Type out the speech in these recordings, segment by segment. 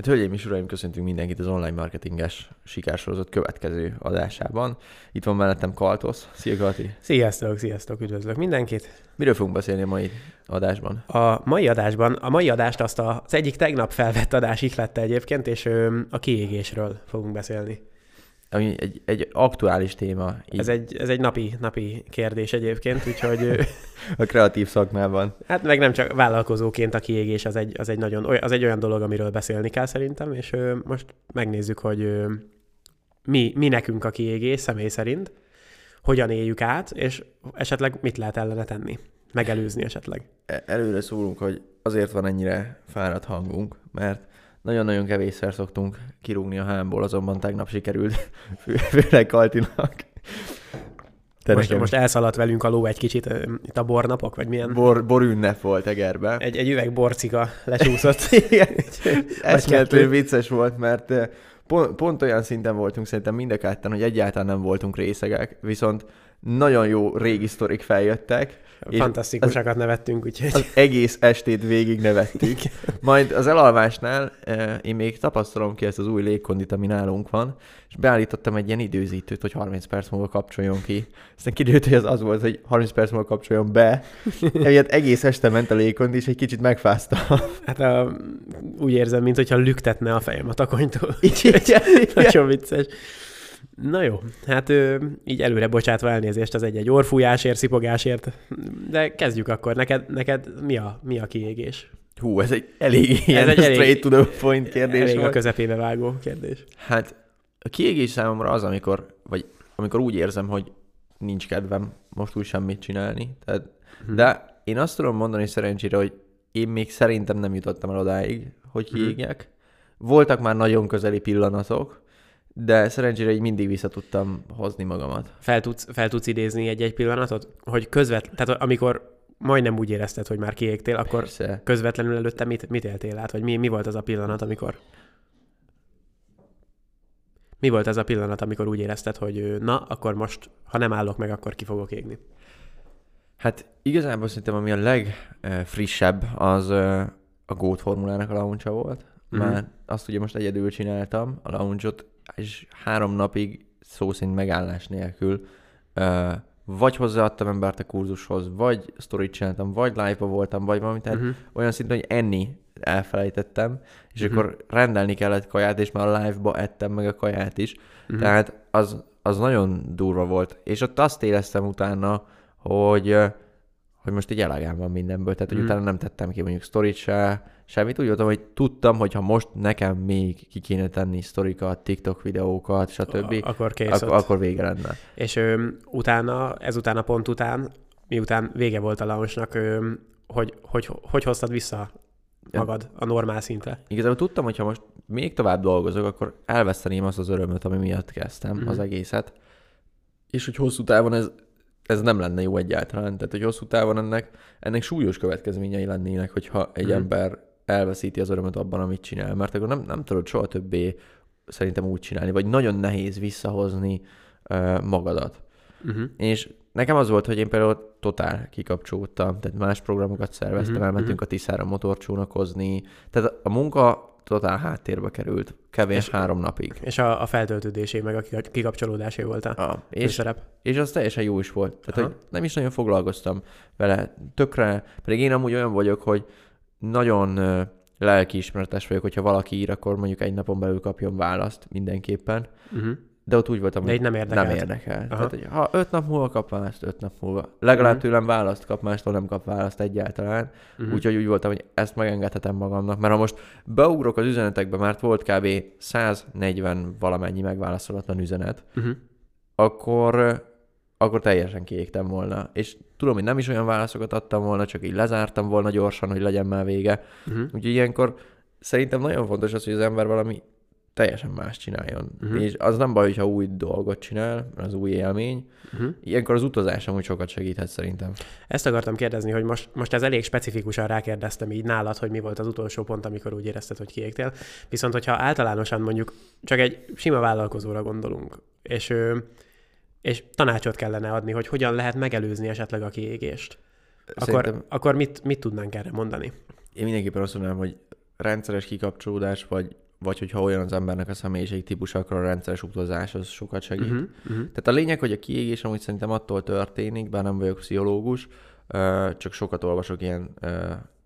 Hát hölgyeim és uraim, köszöntünk mindenkit az online marketinges sikersorozat következő adásában. Itt van mellettem Kaltosz. Szia Kalti! Sziasztok, sziasztok, üdvözlök mindenkit! Miről fogunk beszélni a mai adásban? A mai adásban, a mai adást azt az egyik tegnap felvett adás ihlette egyébként, és a kiégésről fogunk beszélni. Ami egy, egy aktuális téma. Így. Ez egy, ez egy napi, napi kérdés egyébként, úgyhogy... a kreatív szakmában. Hát meg nem csak vállalkozóként a kiégés, az egy, az egy, nagyon, az egy olyan dolog, amiről beszélni kell szerintem, és ö, most megnézzük, hogy ö, mi, mi nekünk a kiégés személy szerint, hogyan éljük át, és esetleg mit lehet ellene tenni, megelőzni esetleg. E- Előre szólunk, hogy azért van ennyire fáradt hangunk, mert nagyon-nagyon kevésszer szoktunk kirúgni a hámból, azonban tegnap sikerült, fő- főleg Kaltinak. Te Most, most elszaladt velünk a ló egy kicsit, itt a bornapok, vagy milyen? bor, bor ünnep volt Egerbe. Egy, egy üveg borciga lecsúszott. Eszméletlenül kettő. vicces volt, mert pont, pont olyan szinten voltunk szerintem mind a ketten, hogy egyáltalán nem voltunk részegek, viszont nagyon jó régi sztorik feljöttek, Fantasztikusakat nevettünk, úgyhogy... az egész estét végig nevettük. Majd az elalvásnál eh, én még tapasztalom ki ezt az új légkondit, ami nálunk van, és beállítottam egy ilyen időzítőt, hogy 30 perc múlva kapcsoljon ki. Aztán kiderült, hogy az az volt, hogy 30 perc múlva kapcsoljon be. Emiatt egész este ment a légkondi, és egy kicsit megfáztam. Hát a, úgy érzem, mint hogyha lüktetne a fejem a takonytól. Igen, igen. Nagyon vicces. Na jó, hát így előre bocsátva elnézést az egy-egy orfújásért, szipogásért, de kezdjük akkor. Neked, neked mi, a, mi a kiégés? Hú, ez egy elég ilyen egy ez elég- straight to the point kérdés Elég a volt. közepébe vágó kérdés. Hát a kiégés számomra az, amikor, vagy amikor úgy érzem, hogy nincs kedvem most úgy semmit csinálni. Tehát, Mhm. de én azt tudom mondani szerencsére, hogy én még szerintem nem jutottam el odáig, hogy Mhm. kiégjek. Voltak már nagyon közeli pillanatok, de szerencsére így mindig vissza tudtam hozni magamat. Fel tudsz, fel tudsz idézni egy-egy pillanatot? Hogy közvetlen, tehát amikor majdnem úgy érezted, hogy már kiégtél, akkor Persze. közvetlenül előtte mit, mit éltél át? Vagy mi, mi volt az a pillanat, amikor... Mi volt ez a pillanat, amikor úgy érezted, hogy na, akkor most, ha nem állok meg, akkor ki fogok égni? Hát igazából szerintem ami a legfrissebb, az a Goat formulának a launcha volt. Mhm. Már azt ugye most egyedül csináltam, a launchot, és három napig szó szerint megállás nélkül vagy hozzáadtam embert a kurzushoz, vagy sztorit csináltam, vagy live-ba voltam, vagy valami, tehát Uh-huh. olyan szinten, hogy enni elfelejtettem, és Mhm. akkor rendelni kellett kaját, és már a live-ba ettem meg a kaját is, Uh-huh. tehát az, az nagyon durva volt. És ott azt éreztem utána, hogy, ö, hogy most így elegem van mindenből, tehát hogy Mhm. utána nem tettem ki mondjuk sztorit se, semmit. Úgy voltam, hogy tudtam, hogy ha most nekem még ki kéne tenni sztorikat, TikTok videókat, stb., A- akkor kész ak- akkor vége lenne. És ö, utána, ezután a pont után, miután vége volt a launchnak, ö, hogy, hogy, hogy hoztad vissza magad a normál szintre? Igazából tudtam, hogy ha most még tovább dolgozok, akkor elveszteném azt az örömöt, ami miatt kezdtem Mhm. az egészet. És hogy hosszú távon ez, ez nem lenne jó egyáltalán. Tehát, hogy hosszú távon ennek, ennek súlyos következményei lennének, hogyha egy Mhm. ember elveszíti az örömöt abban, amit csinál. Mert akkor nem, nem tudod soha többé szerintem úgy csinálni, vagy nagyon nehéz visszahozni uh, magadat. Uh-huh. És nekem az volt, hogy én például totál kikapcsolódtam, tehát más programokat szerveztem, Mhm, elmentünk a Tiszára motorcsónakozni, tehát a munka totál háttérbe került, kevés És- három napig. És a, a feltöltődésé, meg a kika- kikapcsolódásé volt a és, szerep. és az teljesen jó is volt. Tehát, Aha. hogy nem is nagyon foglalkoztam vele tökre, pedig én amúgy olyan vagyok, hogy nagyon lelkiismeretes vagyok, hogyha valaki ír, akkor mondjuk egy napon belül kapjon választ mindenképpen, Uh-huh. De ott úgy voltam, De hogy így nem érdekel. Nem érdekel. Tehát, hogy ha öt nap múlva kap választ, öt nap múlva. Legalább Mhm. tőlem választ kap, mástól nem kap választ egyáltalán. Uh-huh. Úgyhogy úgy voltam, hogy ezt megengedhetem magamnak. Mert ha most beugrok az üzenetekbe, mert volt kb. 140 valamennyi megválaszolatlan üzenet, Uh-huh. akkor, akkor teljesen kiégtem volna. És tudom, hogy nem is olyan válaszokat adtam volna, csak így lezártam volna gyorsan, hogy legyen már vége. Uh-huh. Úgyhogy ilyenkor szerintem nagyon fontos az, hogy az ember valami teljesen más csináljon. Uh-huh. És az nem baj, hogyha új dolgot csinál, az új élmény. Uh-huh. Ilyenkor az utazás amúgy sokat segíthet szerintem. Ezt akartam kérdezni, hogy most, most ez elég specifikusan rákérdeztem így nálad, hogy mi volt az utolsó pont, amikor úgy érezted, hogy kiégtél. Viszont, hogyha általánosan mondjuk csak egy sima vállalkozóra gondolunk, és, és tanácsot kellene adni, hogy hogyan lehet megelőzni esetleg a kiégést, akkor, Szerintem akkor mit, mit tudnánk erre mondani? én mindenképpen azt mondanám, hogy rendszeres kikapcsolódás, vagy vagy hogyha olyan az embernek a személyiség típusa, akkor a rendszeres utazás az sokat segít. Uh-huh, uh-huh. Tehát a lényeg, hogy a kiégés amúgy szerintem attól történik, bár nem vagyok pszichológus, csak sokat olvasok ilyen,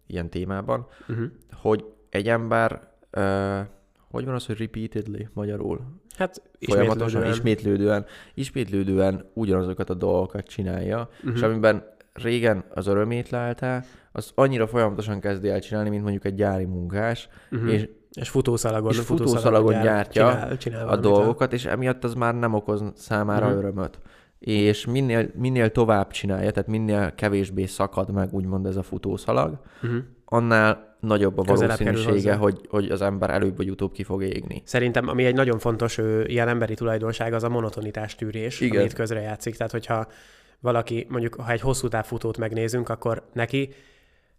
ilyen témában, Uh-huh. hogy egy ember, hogy van az, hogy repeatedly magyarul? Hát Folyamatosan, ismétlődően. ismétlődően, ugyanazokat a dolgokat csinálja, Mhm. és amiben régen az örömét leltál, az annyira folyamatosan kezdi el csinálni, mint mondjuk egy gyári munkás, Uh-huh. és és futószalagon, és futószalagon gyár- gyártja csinál, csinál a dolgokat, és emiatt az már nem okoz számára Mhm. örömöt. És minél, minél tovább csinálja, tehát minél kevésbé szakad meg úgymond ez a futószalag, Uh-huh. annál nagyobb a valószínűsége, hogy, hogy az ember előbb vagy utóbb ki fog égni. Szerintem, ami egy nagyon fontos ő, ilyen emberi tulajdonság, az a monotonitás tűrés, Igen. ami itt közrejátszik. Tehát, hogyha valaki, mondjuk, ha egy hosszú távfutót megnézünk, akkor neki,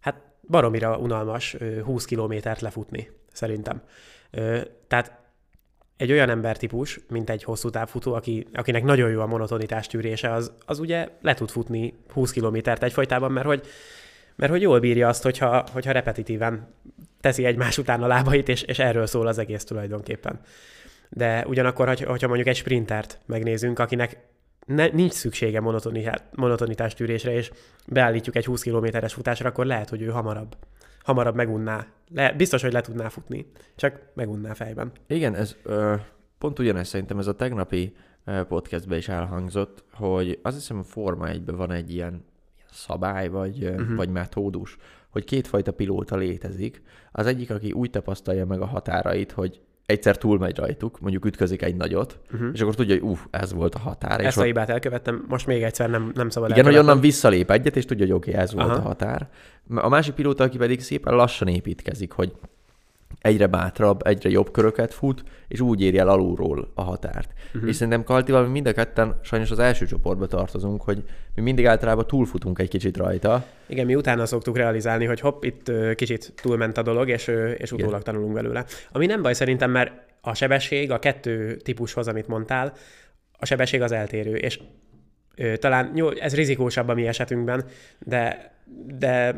hát baromira unalmas ö, 20 kilométert lefutni, szerintem. Ö, Tehát egy olyan embertípus, mint egy hosszú távfutó, aki, akinek nagyon jó a monotonitás tűrése, az, az ugye le tud futni 20 kilométert egyfajtában, mert hogy, mert hogy jól bírja azt, hogyha, hogyha repetitíven teszi egymás után a lábait, és, és erről szól az egész tulajdonképpen. De ugyanakkor, hogy- hogyha mondjuk egy sprintert megnézünk, akinek ne, nincs szüksége monotonitá- monotonitás tűrésre, és beállítjuk egy 20 kilométeres futásra, akkor lehet, hogy ő hamarabb, hamarabb megunná. Le, biztos, hogy le tudná futni, csak megunná fejben. Igen, ez ö, pont ugyanez szerintem ez a tegnapi podcastben is elhangzott, hogy azt hiszem a Forma 1 van egy ilyen, szabály, vagy, uh-huh. Vagy metódus, hogy kétfajta pilóta létezik. Az egyik, aki úgy tapasztalja meg a határait, hogy egyszer túlmegy rajtuk, mondjuk ütközik egy nagyot, Uh-huh. és akkor tudja, hogy uff, ez volt a határ. és Ezt a ott- hibát elkövettem, most még egyszer nem, nem szabad igen, hogy elkövetnem. onnan visszalép egyet, és tudja, hogy oké, okay, ez volt Aha. a határ. A másik pilóta, aki pedig szépen lassan építkezik, hogy egyre bátrabb, egyre jobb köröket fut, és úgy éri el alulról a határt. Uh-huh. És szerintem Kaltival mi mind a ketten sajnos az első csoportba tartozunk, hogy mi mindig általában túlfutunk egy kicsit rajta. Igen, mi utána szoktuk realizálni, hogy hopp, itt kicsit túlment a dolog, és, és Igen. utólag tanulunk belőle. Ami nem baj szerintem, mert a sebesség a kettő típushoz, amit mondtál, a sebesség az eltérő, és talán jó, ez rizikósabb a mi esetünkben, de, de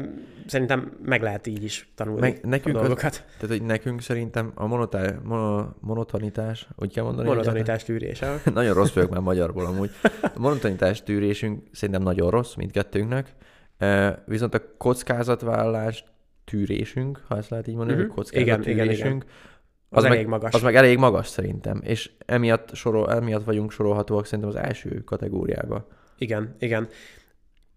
szerintem meg lehet így is tanulni Meg nekünk a az- dolgokat. Tehát, hogy nekünk szerintem a monotá- mono, monotonitás, úgy kell mondani? Monotonitás tűrése. nagyon rossz vagyok már magyarból amúgy. A monotonitás tűrésünk szerintem nagyon rossz mindkettőnknek, viszont a kockázatvállalás tűrésünk, ha ezt lehet így mondani, Mhm. hogy kockázat Igen, Az, meg, elég magas. Az meg elég magas szerintem, és emiatt, sorol, emiatt vagyunk sorolhatóak szerintem az első kategóriába. Igen, igen.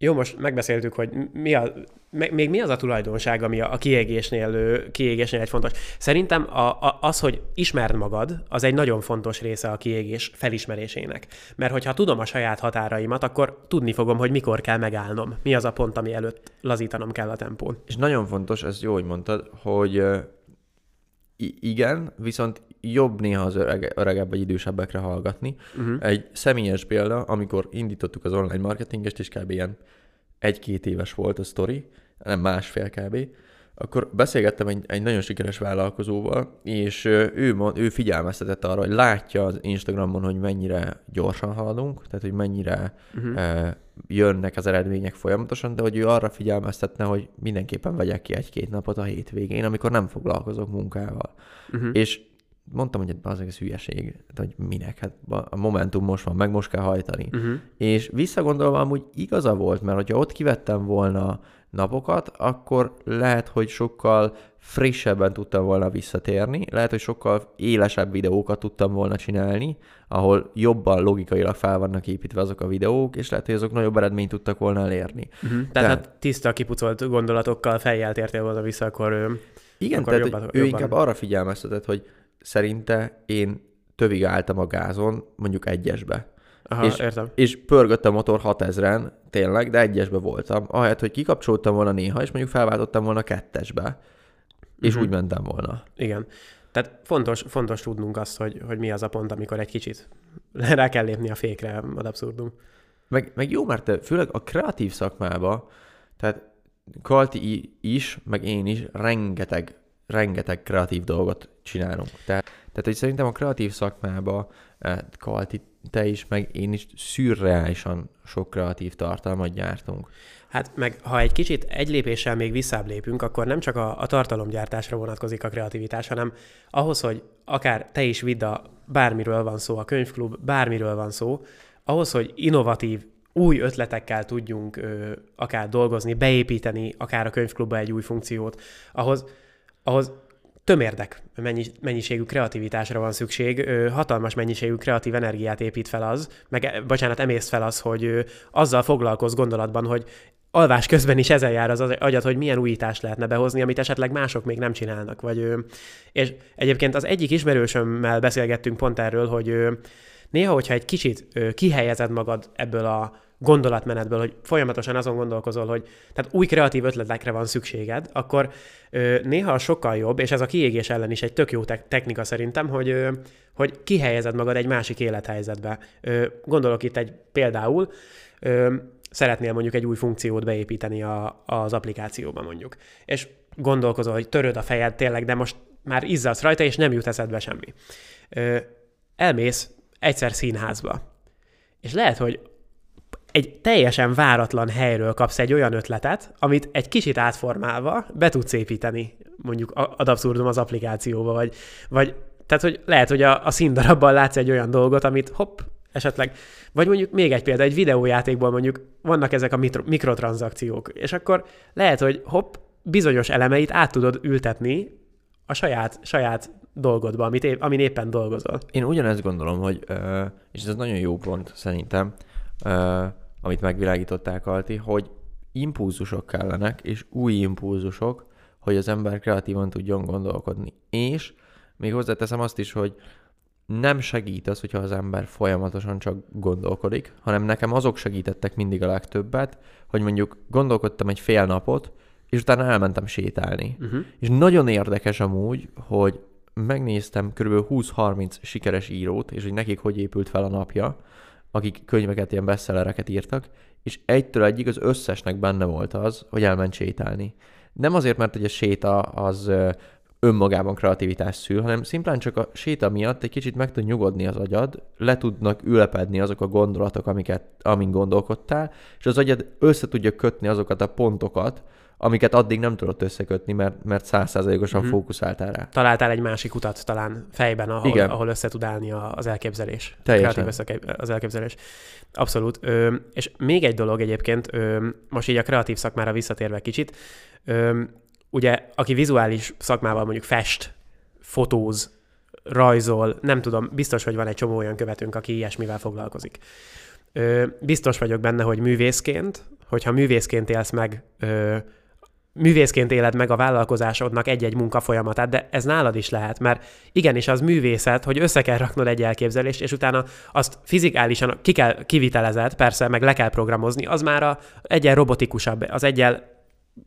Jó, most megbeszéltük, hogy mi a, még mi az a tulajdonság, ami a, a kiégésnél, kiégésnél egy fontos. Szerintem a, a, az, hogy ismerd magad, az egy nagyon fontos része a kiégés felismerésének. Mert hogyha tudom a saját határaimat, akkor tudni fogom, hogy mikor kell megállnom. Mi az a pont, ami előtt lazítanom kell a tempón. És nagyon fontos, ez jó, hogy mondtad, hogy igen, viszont jobb néha az örege, öregebb vagy idősebbekre hallgatni. Uh-huh. Egy személyes példa, amikor indítottuk az online marketingest, és kb. ilyen egy-két éves volt a sztori, nem másfél kb., akkor beszélgettem egy, egy nagyon sikeres vállalkozóval, és ő, mond, ő figyelmeztetett arra, hogy látja az Instagramon, hogy mennyire gyorsan haladunk, tehát hogy mennyire Uh-huh. ö, jönnek az eredmények folyamatosan, de hogy ő arra figyelmeztetne, hogy mindenképpen vegyek ki egy-két napot a hétvégén, amikor nem foglalkozok munkával. Uh-huh. És mondtam, hogy az egész hülyeség, hát, hogy minek, hát a Momentum most van, meg most kell hajtani. Uh-huh. És visszagondolva amúgy igaza volt, mert hogyha ott kivettem volna napokat, akkor lehet, hogy sokkal frissebben tudtam volna visszatérni, lehet, hogy sokkal élesebb videókat tudtam volna csinálni, ahol jobban logikailag fel vannak építve azok a videók, és lehet, hogy azok nagyobb eredményt tudtak volna elérni. Uh-huh. Tehát, Tehát- Tehát tiszta, kipucolt gondolatokkal fejjel tértél volna vissza, akkor ö, Igen, Akkor tehát jobban- ő jobban. inkább arra figyelmeztetett, hogy szerinte én tövig álltam a gázon, mondjuk egyesbe. aha, És- értem. És pörgött a motor 6000-en, tényleg, de egyesbe voltam. Ahelyett, hogy kikapcsoltam volna néha, és mondjuk felváltottam volna kettesbe, és Mhm. úgy mentem volna. Igen. Tehát fontos, fontos tudnunk azt, hogy, hogy mi az a pont, amikor egy kicsit rá kell lépni a fékre ad abszurdum. Meg, meg jó, mert te főleg a kreatív szakmába, tehát Kalti is, meg én is rengeteg, rengeteg kreatív dolgot csinálunk. Tehát, tehát hogy szerintem a kreatív szakmába eh, Kalti te is, meg én is szürreálisan sok kreatív tartalmat gyártunk. Hát meg ha egy kicsit egy lépéssel még visszább lépünk, akkor nem csak a, a tartalomgyártásra vonatkozik a kreativitás, hanem ahhoz, hogy akár te is vidd a bármiről van szó, a könyvklub, bármiről van szó, ahhoz, hogy innovatív, új ötletekkel tudjunk ö, akár dolgozni, beépíteni akár a könyvklubba egy új funkciót, ahhoz, ahhoz tömérdek mennyi, mennyiségű kreativitásra van szükség, hatalmas mennyiségű kreatív energiát épít fel az, meg, bocsánat, emészt fel az, hogy azzal foglalkoz gondolatban, hogy alvás közben is ezen jár az agyat, hogy milyen újítást lehetne behozni, amit esetleg mások még nem csinálnak. Vagy, és egyébként az egyik ismerősömmel beszélgettünk pont erről, hogy néha, hogyha egy kicsit kihelyezed magad ebből a gondolatmenetből, hogy folyamatosan azon gondolkozol, hogy tehát új kreatív ötletekre van szükséged, akkor ö, néha sokkal jobb, és ez a kiégés ellen is egy tök jó te- technika szerintem, hogy, ö, hogy kihelyezed magad egy másik élethelyzetbe. Ö, gondolok itt egy például, ö, szeretnél mondjuk egy új funkciót beépíteni a, az applikációba mondjuk. És gondolkozol, hogy töröd a fejed tényleg, de most már izzadsz rajta, és nem jut eszedbe semmi. Ö, elmész egyszer színházba. És lehet, hogy egy teljesen váratlan helyről kapsz egy olyan ötletet, amit egy kicsit átformálva be tudsz építeni, mondjuk ad abszurdum az applikációba, vagy, vagy tehát, hogy lehet, hogy a, a színdarabban látsz egy olyan dolgot, amit hopp, esetleg, vagy mondjuk még egy példa, egy videójátékból mondjuk vannak ezek a mitro, mikrotranszakciók, és akkor lehet, hogy hopp, bizonyos elemeit át tudod ültetni a saját, saját dolgodba, amit épp, amin éppen dolgozol. Én ugyanezt gondolom, hogy, és ez nagyon jó pont szerintem, amit megvilágították Alti, hogy impulzusok kellenek, és új impulzusok, hogy az ember kreatívan tudjon gondolkodni. És még hozzáteszem azt is, hogy nem segít az, hogyha az ember folyamatosan csak gondolkodik, hanem nekem azok segítettek mindig a legtöbbet, hogy mondjuk gondolkodtam egy fél napot, és utána elmentem sétálni. Uh-huh. És nagyon érdekes amúgy, hogy megnéztem kb. 20-30 sikeres írót, és hogy nekik hogy épült fel a napja, akik könyveket, ilyen bestsellereket írtak, és egytől egyig az összesnek benne volt az, hogy elment sétálni. Nem azért, mert hogy a séta az önmagában kreativitás szül, hanem szimplán csak a séta miatt egy kicsit meg tud nyugodni az agyad, le tudnak ülepedni azok a gondolatok, amiket, amin gondolkodtál, és az agyad össze tudja kötni azokat a pontokat, amiket addig nem tudott összekötni, mert, mert százszázalékosan mm-hmm. fókuszáltál rá. Találtál egy másik utat talán fejben, ahol, Igen. ahol össze tud állni az elképzelés. Teljesen. az elképzelés. Abszolút. Ö, és még egy dolog egyébként, ö, most így a kreatív szakmára visszatérve kicsit, ö, ugye, aki vizuális szakmával mondjuk fest, fotóz, rajzol, nem tudom, biztos, hogy van egy csomó olyan követőnk, aki ilyesmivel foglalkozik. Ö, biztos vagyok benne, hogy művészként, hogyha művészként élsz meg ö, művészként éled meg a vállalkozásodnak egy-egy munka folyamatát, de ez nálad is lehet, mert igenis az művészet, hogy össze kell raknod egy elképzelést, és utána azt fizikálisan ki kell kivitelezed, persze, meg le kell programozni, az már a, egyen robotikusabb, az egyen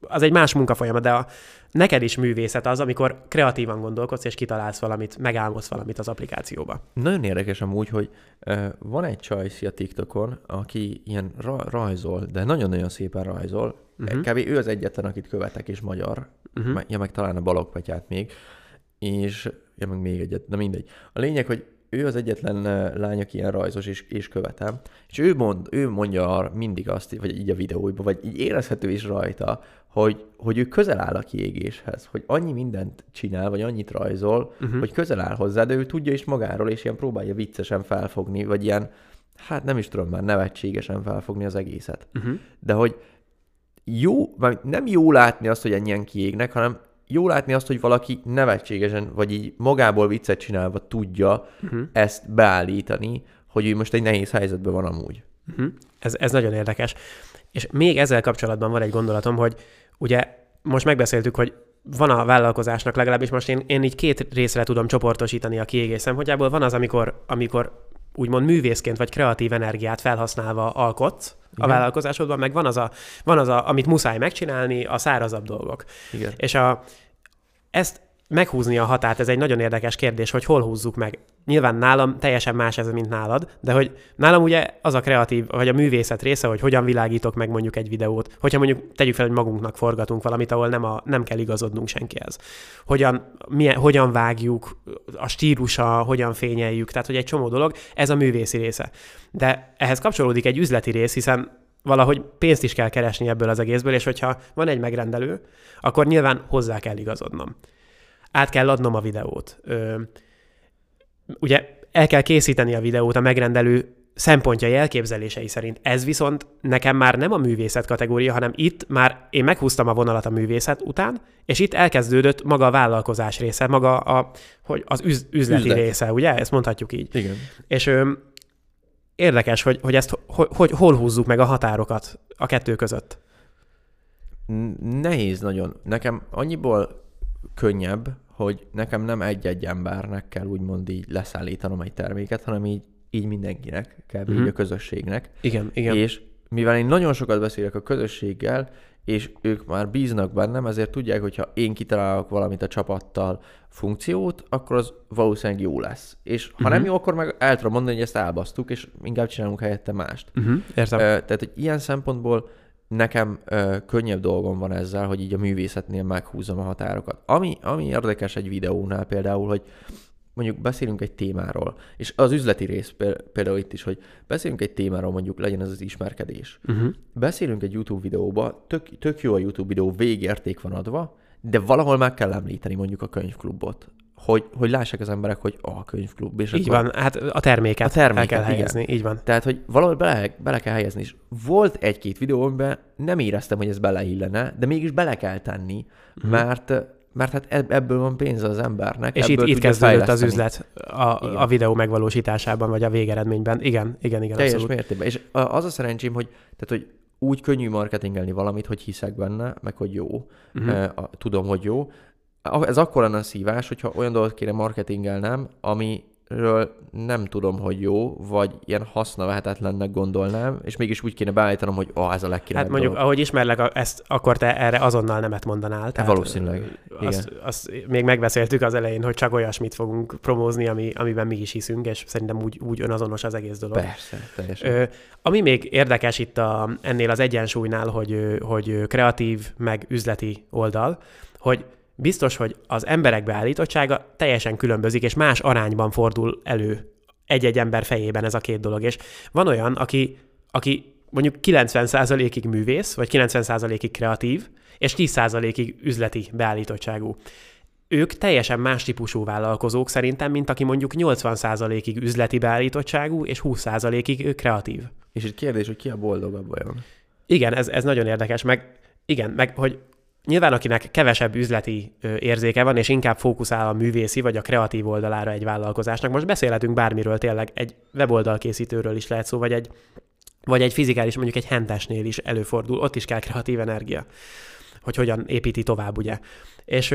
az egy más munkafolyamat, de a, neked is művészet az, amikor kreatívan gondolkodsz, és kitalálsz valamit, megálmodsz valamit az applikációba. Nagyon érdekes amúgy, hogy uh, van egy csajszi a TikTokon, aki ilyen ra- rajzol, de nagyon-nagyon szépen rajzol. Uh-huh. Kb. ő az egyetlen, akit követek, és magyar. Uh-huh. Ja, meg talán a Balogpetyát még. És, ja, meg még egyet, na mindegy. A lényeg, hogy ő az egyetlen lány, aki ilyen rajzos és, és követem, és ő, mond, ő mondja mindig azt, vagy így a videóiban, vagy így érezhető is rajta, hogy, hogy ő közel áll a kiégéshez, hogy annyi mindent csinál, vagy annyit rajzol, uh-huh. hogy közel áll hozzá, de ő tudja is magáról, és ilyen próbálja viccesen felfogni, vagy ilyen, hát nem is tudom már nevetségesen felfogni az egészet. Uh-huh. De hogy jó, nem jó látni azt, hogy ennyien kiégnek, hanem jó látni azt, hogy valaki nevetségesen, vagy így magából viccet csinálva tudja uh-huh. ezt beállítani, hogy ő most egy nehéz helyzetben van amúgy. Uh-huh. Ez, ez nagyon érdekes. És még ezzel kapcsolatban van egy gondolatom, hogy ugye most megbeszéltük, hogy van a vállalkozásnak legalábbis most én, én így két részre tudom csoportosítani a kiégés szempontjából. Van az, amikor, amikor úgymond művészként vagy kreatív energiát felhasználva alkotsz Igen. a vállalkozásodban, meg van az, a, van az a, amit muszáj megcsinálni, a szárazabb dolgok. Igen. És a, ezt meghúzni a határt, ez egy nagyon érdekes kérdés, hogy hol húzzuk meg. Nyilván nálam teljesen más ez, mint nálad, de hogy nálam ugye az a kreatív, vagy a művészet része, hogy hogyan világítok meg mondjuk egy videót. Hogyha mondjuk tegyük fel, hogy magunknak forgatunk valamit, ahol nem, a, nem kell igazodnunk senkihez. Hogyan, milyen, hogyan vágjuk, a stílusa, hogyan fényeljük, tehát hogy egy csomó dolog, ez a művészi része. De ehhez kapcsolódik egy üzleti rész, hiszen valahogy pénzt is kell keresni ebből az egészből, és hogyha van egy megrendelő, akkor nyilván hozzá kell igazodnom át kell adnom a videót. Ö, ugye el kell készíteni a videót a megrendelő szempontjai, elképzelései szerint. Ez viszont nekem már nem a művészet kategória, hanem itt már én meghúztam a vonalat a művészet után, és itt elkezdődött maga a vállalkozás része, maga a, hogy az üz, üzleti Üzlet. része, ugye? Ezt mondhatjuk így. Igen. És ö, érdekes, hogy, hogy ezt hogy, hogy hol húzzuk meg a határokat a kettő között. Nehéz nagyon. Nekem annyiból könnyebb, hogy nekem nem egy-egy embernek kell úgymond így leszállítanom egy terméket, hanem így, így mindenkinek, kell mm-hmm. így mhm. a közösségnek. Igen, igen. És mivel én nagyon sokat beszélek a közösséggel, és ők már bíznak bennem, ezért tudják, hogy ha én kitalálok valamit a csapattal funkciót, akkor az valószínűleg jó lesz. És ha uh-huh. nem jó, akkor meg el tudom mondani, hogy ezt elbasztuk, és inkább csinálunk helyette mást. Uh-huh. Értem. Tehát, hogy ilyen szempontból nekem ö, könnyebb dolgom van ezzel, hogy így a művészetnél meghúzom a határokat. Ami, ami érdekes egy videónál például, hogy mondjuk beszélünk egy témáról, és az üzleti rész például itt is, hogy beszélünk egy témáról, mondjuk legyen ez az ismerkedés. Uh-huh. Beszélünk egy YouTube videóba, tök, tök jó a YouTube videó, végérték van adva, de valahol meg kell említeni mondjuk a könyvklubot, hogy, hogy lássák az emberek, hogy oh, a könyvklub. És így van, hát a terméket, a terméket el kell igen. helyezni, így van. Tehát, hogy valahol bele, bele kell helyezni, és volt egy-két videó, amiben nem éreztem, hogy ez beleillene, de mégis bele kell tenni, uh-huh. mert mert hát ebből van pénz az embernek. És itt, itt kezdődött az üzlet a, a videó megvalósításában, vagy a végeredményben. Igen, igen, igen. Teljes abszolút. mértékben. És az a szerencsém, hogy, tehát, hogy úgy könnyű marketingelni valamit, hogy hiszek benne, meg hogy jó, uh-huh. tudom, hogy jó, ez akkor lenne a szívás, hogyha olyan dolgot kéne marketingelnem, ami ről nem tudom, hogy jó, vagy ilyen vehetetlennek gondolnám, és mégis úgy kéne beállítanom, hogy oh, ez a legkirályabb Hát mondjuk, dolog. ahogy ismerlek ezt, akkor te erre azonnal nemet mondanál. Hát tehát valószínűleg, igen. Azt, azt még megbeszéltük az elején, hogy csak olyasmit fogunk promózni, ami, amiben mi is hiszünk, és szerintem úgy, úgy önazonos az egész dolog. Persze, teljesen. Ö, ami még érdekes itt a, ennél az egyensúlynál, hogy, hogy kreatív, meg üzleti oldal, hogy biztos, hogy az emberek beállítottsága teljesen különbözik, és más arányban fordul elő egy-egy ember fejében ez a két dolog. És van olyan, aki, aki mondjuk 90%-ig művész, vagy 90%-ig kreatív, és 10%-ig üzleti beállítottságú. Ők teljesen más típusú vállalkozók szerintem, mint aki mondjuk 80%-ig üzleti beállítottságú, és 20%-ig kreatív. És egy kérdés, hogy ki a boldogabb vajon? Igen, ez, ez nagyon érdekes, meg igen, meg hogy Nyilván, akinek kevesebb üzleti érzéke van, és inkább fókuszál a művészi vagy a kreatív oldalára egy vállalkozásnak. Most beszélhetünk bármiről tényleg, egy weboldal készítőről is lehet szó, vagy egy, vagy egy fizikális, mondjuk egy hentesnél is előfordul, ott is kell kreatív energia, hogy hogyan építi tovább, ugye. És,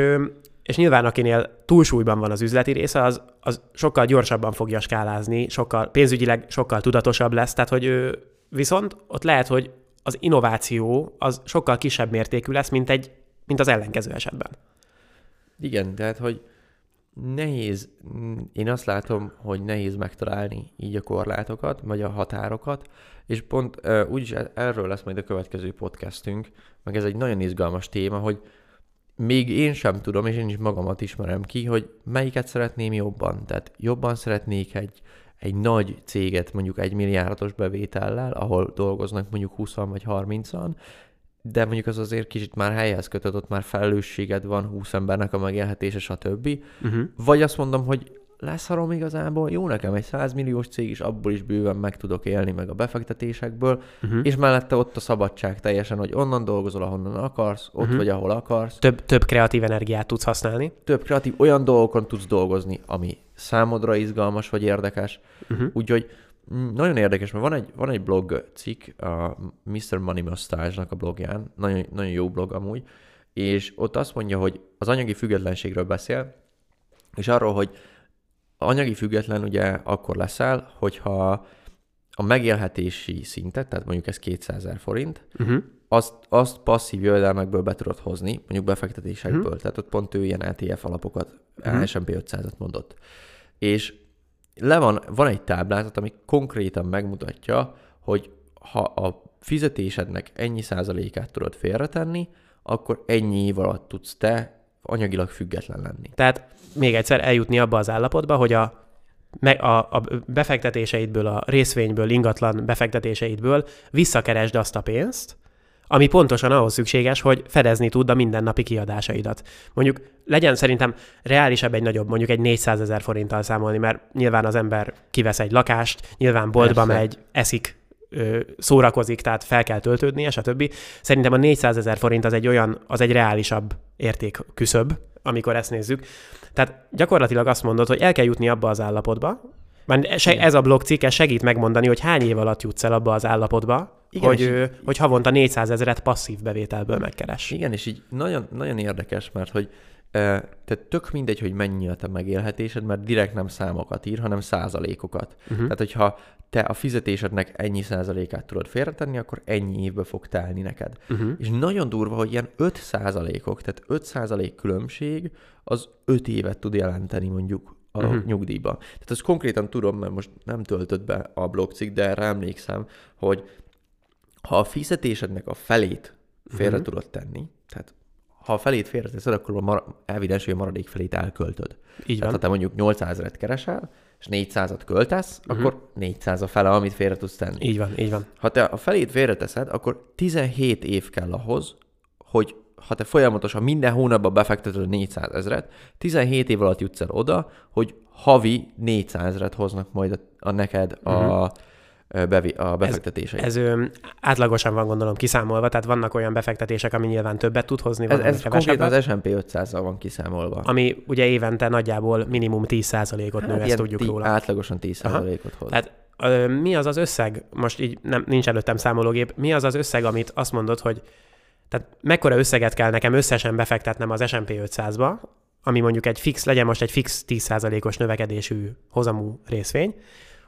és nyilván akinél túlsúlyban van az üzleti része, az, az sokkal gyorsabban fogja skálázni, sokkal, pénzügyileg sokkal tudatosabb lesz, tehát hogy ő, viszont ott lehet, hogy az innováció az sokkal kisebb mértékű lesz, mint, egy, mint az ellenkező esetben. Igen, tehát, hogy nehéz, én azt látom, hogy nehéz megtalálni így a korlátokat, vagy a határokat, és pont uh, úgyis e-, erről lesz majd a következő podcastünk, meg ez egy nagyon izgalmas téma, hogy még én sem tudom, és én is magamat ismerem ki, hogy melyiket szeretném jobban. Tehát jobban szeretnék egy egy nagy céget mondjuk egy milliárdos bevétellel, ahol dolgoznak mondjuk 20 vagy 30-an, de mondjuk az azért kicsit már helyhez kötött, ott már felelősséged van 20 embernek a megélhetése, stb. Uh-huh. Vagy azt mondom, hogy leszarom igazából, jó nekem egy 100 milliós cég is, abból is bőven meg tudok élni, meg a befektetésekből, uh-huh. és mellette ott a szabadság teljesen, hogy onnan dolgozol, ahonnan akarsz, ott uh-huh. vagy, ahol akarsz. Több, több kreatív energiát tudsz használni. Több kreatív, olyan dolgokon tudsz dolgozni, ami számodra izgalmas vagy érdekes. Uh-huh. Úgyhogy mm, nagyon érdekes, mert van egy, van egy blog cikk, a Mr. Money Mustache-nak a blogján, nagyon, nagyon jó blog amúgy, és ott azt mondja, hogy az anyagi függetlenségről beszél, és arról, hogy anyagi független ugye akkor leszel, hogyha a megélhetési szintet, tehát mondjuk ez 200 ezer forint, Uh-huh. azt, azt passzív jövedelmekből be tudod hozni, mondjuk befektetésekből, hmm. tehát ott pont ő ilyen ETF alapokat, hmm. S&P 500-at mondott. És le van, van egy táblázat, ami konkrétan megmutatja, hogy ha a fizetésednek ennyi százalékát tudod félretenni, akkor ennyi év alatt tudsz te anyagilag független lenni. Tehát még egyszer eljutni abba az állapotba, hogy a, a, a befektetéseidből, a részvényből, ingatlan befektetéseidből visszakeresd azt a pénzt, ami pontosan ahhoz szükséges, hogy fedezni tud a mindennapi kiadásaidat. Mondjuk legyen szerintem reálisabb egy nagyobb, mondjuk egy 400 ezer forinttal számolni, mert nyilván az ember kivesz egy lakást, nyilván boltba Persze. megy, eszik, szórakozik, tehát fel kell töltődnie, stb. Szerintem a 400 ezer forint az egy olyan, az egy reálisabb érték küszöb, amikor ezt nézzük. Tehát gyakorlatilag azt mondod, hogy el kell jutni abba az állapotba, már ez a blogcikk ez segít megmondani, hogy hány év alatt jutsz el abba az állapotba, Igen, hogy, és- hogy havonta 400 ezeret passzív bevételből megkeres. Igen, és így nagyon, nagyon érdekes, mert hogy tehát tök mindegy, hogy mennyi a te megélhetésed, mert direkt nem számokat ír, hanem százalékokat. Uh-huh. Tehát, hogyha te a fizetésednek ennyi százalékát tudod félretenni, akkor ennyi évbe fog telni neked. Uh-huh. És nagyon durva, hogy ilyen 5 százalékok, tehát 5 százalék különbség az 5 évet tud jelenteni mondjuk a uh-huh. nyugdíjba. Tehát ezt konkrétan tudom, mert most nem töltött be a blogcikk, de erre emlékszem, hogy ha a fizetésednek a felét félre uh-huh. tudod tenni, tehát ha a felét félreteszed, akkor a mar- evidens, hogy a maradék felét elköltöd. Így Tehát van. ha te mondjuk 800 ezeret keresel, és 400-at költesz, uh-huh. akkor 400 a fele, amit félre tudsz tenni. Így van, így van. Ha te a felét félreteszed, akkor 17 év kell ahhoz, hogy ha te folyamatosan minden hónapban befekteted a 400 ezeret, 17 év alatt jutsz el oda, hogy havi 400 ezeret hoznak majd a, a neked a, Mhm. Bevi, a befektetéseid. Ez ö, átlagosan van gondolom kiszámolva, tehát vannak olyan befektetések, ami nyilván többet tud hozni, ez, ez konkrétan az S&P 500-zal van kiszámolva. ami ugye évente nagyjából minimum 10%-ot nő, ezt Hát tudjuk róla. Átlagosan 10%-ot hoz. Tehát ö, mi az az összeg, most így nem, nincs előttem számológép, mi az az összeg, amit azt mondod, hogy tehát mekkora összeget kell nekem összesen befektetnem az S&P 500-ba, ami mondjuk egy fix, legyen most egy fix 10%-os növekedésű hozamú részvény,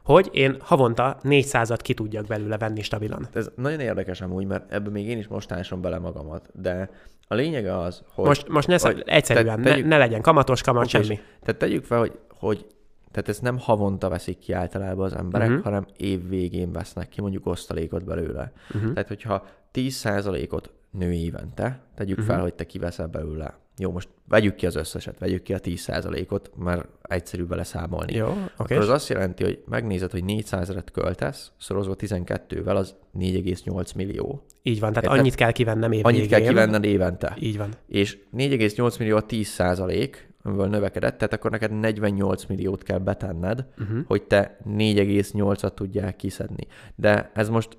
hogy én havonta 400-at ki tudjak belőle venni stabilan. Ez nagyon érdekes amúgy, mert ebbe még én is most ásom bele magamat, de a lényege az, hogy... Most, most ne, szab, egyszerűen, te- ne, tegyük- ne legyen kamatos, kamat, és- semmi. Tehát tegyük fel, hogy, hogy tehát ezt nem havonta veszik ki általában az emberek, uh-huh. hanem év végén vesznek ki mondjuk osztalékot belőle. Uh-huh. Tehát, hogyha 10%-ot nő évente, tegyük uh-huh. fel, hogy te kiveszel belőle. Jó, most vegyük ki az összeset, vegyük ki a 10%-ot, mert egyszerű vele számolni. Jó, oké. Akkor az azt jelenti, hogy megnézed, hogy 400 ezeret költesz, szorozva 12-vel, az 4,8 millió. Így van, tehát Érted? annyit kell kivennnem év Annyit kell kivenned évente. Így van. És 4,8 millió a 10 százalék, amiből növekedett, tehát akkor neked 48 milliót kell betenned, Uh-huh. hogy te 4,8-at tudják kiszedni. De ez most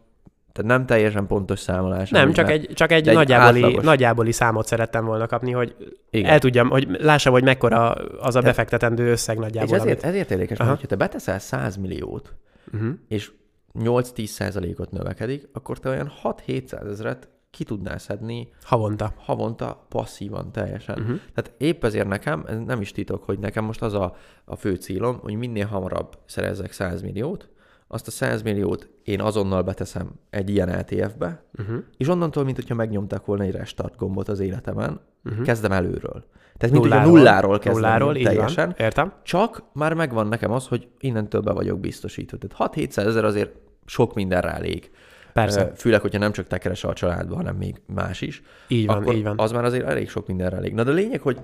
tehát nem teljesen pontos számolás. Nem, csak egy, csak egy, egy nagyjáboli, átlagos. nagyjáboli számot szerettem volna kapni, hogy Igen. el tudjam, hogy lássam, hogy mekkora az a Te- befektetendő összeg És nagyjából. ezért, ezért érdekes, Aha. mert ha te beteszel 100 milliót, Uh-huh. és 8-10 százalékot növekedik, akkor te olyan 6-700 ezeret ki tudnál szedni Havonta. havonta passzívan teljesen. Uh-huh. Tehát épp ezért nekem, ez nem is titok, hogy nekem most az a, a fő célom, hogy minél hamarabb szerezzek 100 milliót, azt a 100 milliót én azonnal beteszem egy ilyen ETF-be, Uh-huh. és onnantól, mint hogyha megnyomtak volna egy restart gombot az életemen, Uh-huh. kezdem előről. Tehát mint hogyha nulláról kezdem nulláról, teljesen, van. Értem. csak már megvan nekem az, hogy innentől be vagyok biztosítva. Tehát 6-700 ezer azért sok mindenre elég. Persze. Főleg, hogyha nem csak te keresel a családba, hanem még más is. Így van, akkor így van. az már azért elég sok mindenre elég. Na de a lényeg, hogy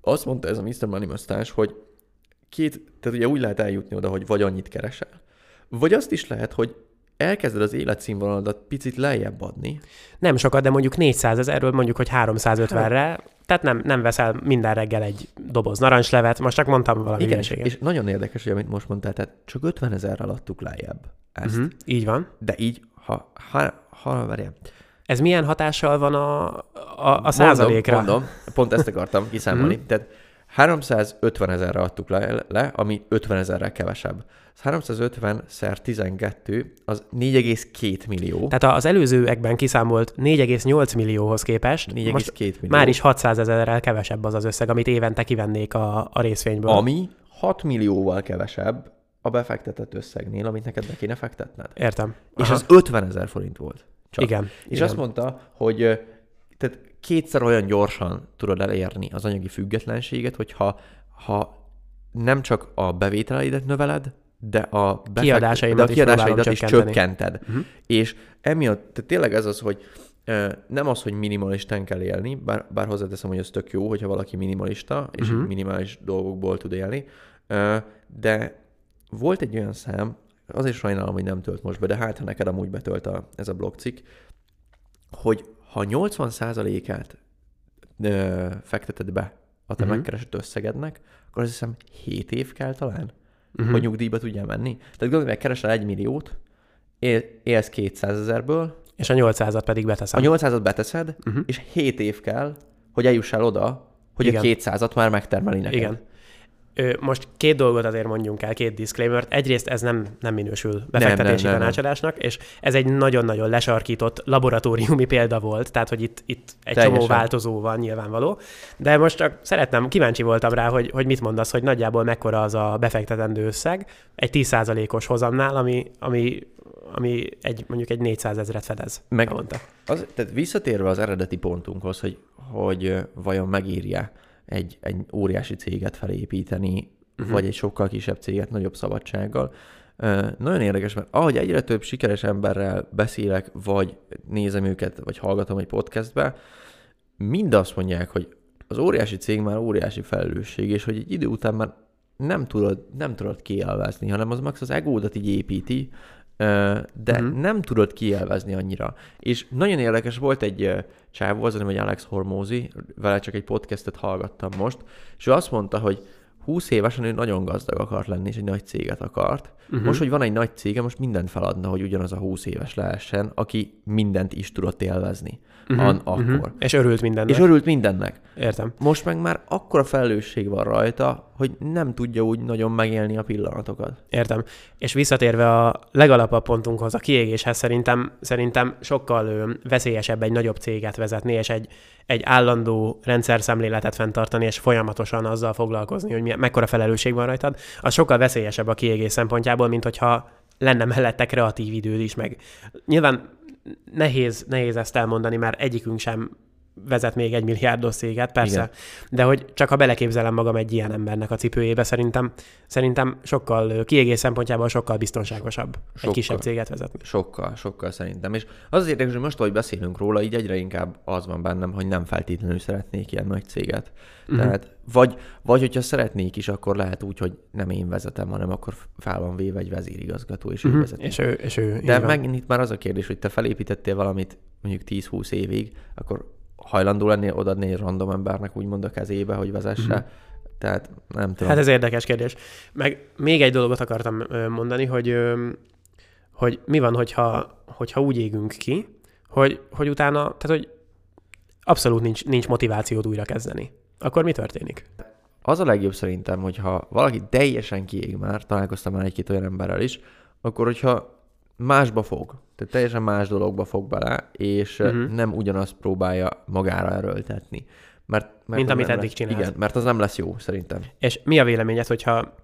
azt mondta ez a Mr. Money Mustache, hogy két, tehát ugye úgy lehet eljutni oda, hogy vagy annyit keresel, vagy azt is lehet, hogy elkezded az életszínvonaladat picit lejjebb adni, Nem sokat, de mondjuk 400 ezerről mondjuk, hogy 350-re, tehát nem, nem veszel minden reggel egy doboz narancslevet, most csak mondtam valami Igen, és, és nagyon érdekes, hogy amit most mondtál, tehát csak 50 ezerrel adtuk lejjebb ezt. Uh-huh. Így van. De így, ha, ha, ha várjál. Ez milyen hatással van a, a, a százalékra? Mondom, mondom, pont ezt akartam kiszámolni. Mhm. Tehát 350 ezerre adtuk le, le, ami 50 ezerrel kevesebb. Az 350 szer 12, az 4,2 millió. Tehát az előzőekben kiszámolt 4,8 millióhoz képest 4,2 most millió. már is 600 ezerrel kevesebb az az összeg, amit évente kivennék a, a részvényből. Ami 6 millióval kevesebb a befektetett összegnél, amit neked be kéne fektetned. Értem. És Aha. az 50 ezer forint volt. Csak. Igen. És igen. azt mondta, hogy tehát kétszer olyan gyorsan tudod elérni az anyagi függetlenséget, hogyha ha nem csak a bevételeidet növeled, de a, befekt- Kiadásaimat de a is kiadásaidat is csökkenteni. csökkented. Mhm. És emiatt tehát tényleg ez az, hogy nem az, hogy minimalistán kell élni, bár, bár hozzáteszem, hogy ez tök jó, hogyha valaki minimalista, és Mhm. minimális dolgokból tud élni, de volt egy olyan szám, azért sajnálom, hogy nem tölt most be, de hát ha neked amúgy betölt a, ez a blogcikk, hogy ha 80%-át ö, fekteted be a te Mhm. megkeresett összegednek, akkor azt hiszem 7 év kell talán, Mhm. hogy nyugdíjba tudjál menni. Tehát gondolj meg, keresel 1 milliót, él, élsz 200 ezerből, És a 800-at pedig a beteszem. 800-at beteszed, Mhm. és 7 év kell, hogy eljussál oda, hogy Igen. a 200-at már megtermeli neked. Igen. Most két dolgot azért mondjunk el, két disclaimer Egyrészt ez nem, nem minősül befektetési nem, nem, nem. tanácsadásnak, és ez egy nagyon-nagyon lesarkított laboratóriumi példa volt, tehát hogy itt, itt egy Teljesen. csomó változó van nyilvánvaló. De most csak szeretném, kíváncsi voltam rá, hogy, hogy mit mondasz, hogy nagyjából mekkora az a befektetendő összeg egy 10%-os hozamnál, ami, ami, ami egy, mondjuk egy 400 ezeret fedez. Meg- Mondta. Az, tehát visszatérve az eredeti pontunkhoz, hogy, hogy vajon megírja egy, egy óriási céget felépíteni, uh-huh. vagy egy sokkal kisebb céget nagyobb szabadsággal. Nagyon érdekes, mert ahogy egyre több sikeres emberrel beszélek, vagy nézem őket, vagy hallgatom egy podcastbe, mind azt mondják, hogy az óriási cég már óriási felelősség, és hogy egy idő után már nem tudod, nem tudod kielvezni, hanem az max az egódat így építi, de Mhm. nem tudod kielvezni annyira. És nagyon érdekes volt egy csávó, az neve, hogy Alex Hormózi, vele csak egy podcastet hallgattam most, és ő azt mondta, hogy 20 évesen ő nagyon gazdag akart lenni, és egy nagy céget akart. Uh-huh. Most, hogy van egy nagy cége, most mindent feladna, hogy ugyanaz a 20 éves lehessen, aki mindent is tudott élvezni. Uh-huh. An- akkor. Uh-huh. És örült mindennek. És örült mindennek. Értem. Most meg már akkora felelősség van rajta, hogy nem tudja úgy nagyon megélni a pillanatokat. Értem. És visszatérve a legalapabb pontunkhoz, a kiégéshez, szerintem, szerintem sokkal veszélyesebb egy nagyobb céget vezetni, és egy, egy állandó rendszer szemléletet fenntartani, és folyamatosan azzal foglalkozni, hogy milyen, mekkora felelősség van rajtad. Az sokkal veszélyesebb a kiégés szempontjából, mint hogyha lenne mellette kreatív időd is, meg nyilván nehéz, nehéz ezt elmondani, mert egyikünk sem vezet még egy milliárdos céget, persze, Igen. De hogy csak ha beleképzelem magam egy ilyen embernek a cipőjébe, szerintem, szerintem sokkal ö, kiégés szempontjából sokkal biztonságosabb sokkal. Egy kisebb céget vezetni. Sokkal, sokkal szerintem. És az az érdekes, hogy most, ahogy beszélünk róla, így egyre inkább az van bennem, hogy nem feltétlenül szeretnék ilyen nagy céget. Mhm. Uh-huh. Tehát, vagy, vagy hogyha szeretnék is, akkor lehet úgy, hogy nem én vezetem, hanem akkor fel van véve egy vezérigazgató, és ő Mhm. vezeti. És ő, és ő De megint itt már az a kérdés, hogy te felépítettél valamit mondjuk 10-20 évig, akkor hajlandó lennél odaadni egy random embernek úgymond a kezébe, hogy vezesse. Mhm. Tehát nem tudom. Hát ez érdekes kérdés. Meg még egy dolgot akartam mondani, hogy, hogy mi van, hogyha, hogyha úgy égünk ki, hogy, hogy utána, tehát hogy abszolút nincs, nincs motivációd újra kezdeni. Akkor mi történik? Az a legjobb szerintem, hogyha valaki teljesen kiég már, találkoztam már egy-két olyan emberrel is, akkor hogyha másba fog, tehát teljesen más dologba fog bele, és uh-huh. nem ugyanazt próbálja magára erőltetni. Mert, mert Mint amit eddig lesz, csinált. Igen, mert az nem lesz jó szerintem. És mi a véleményed, hogyha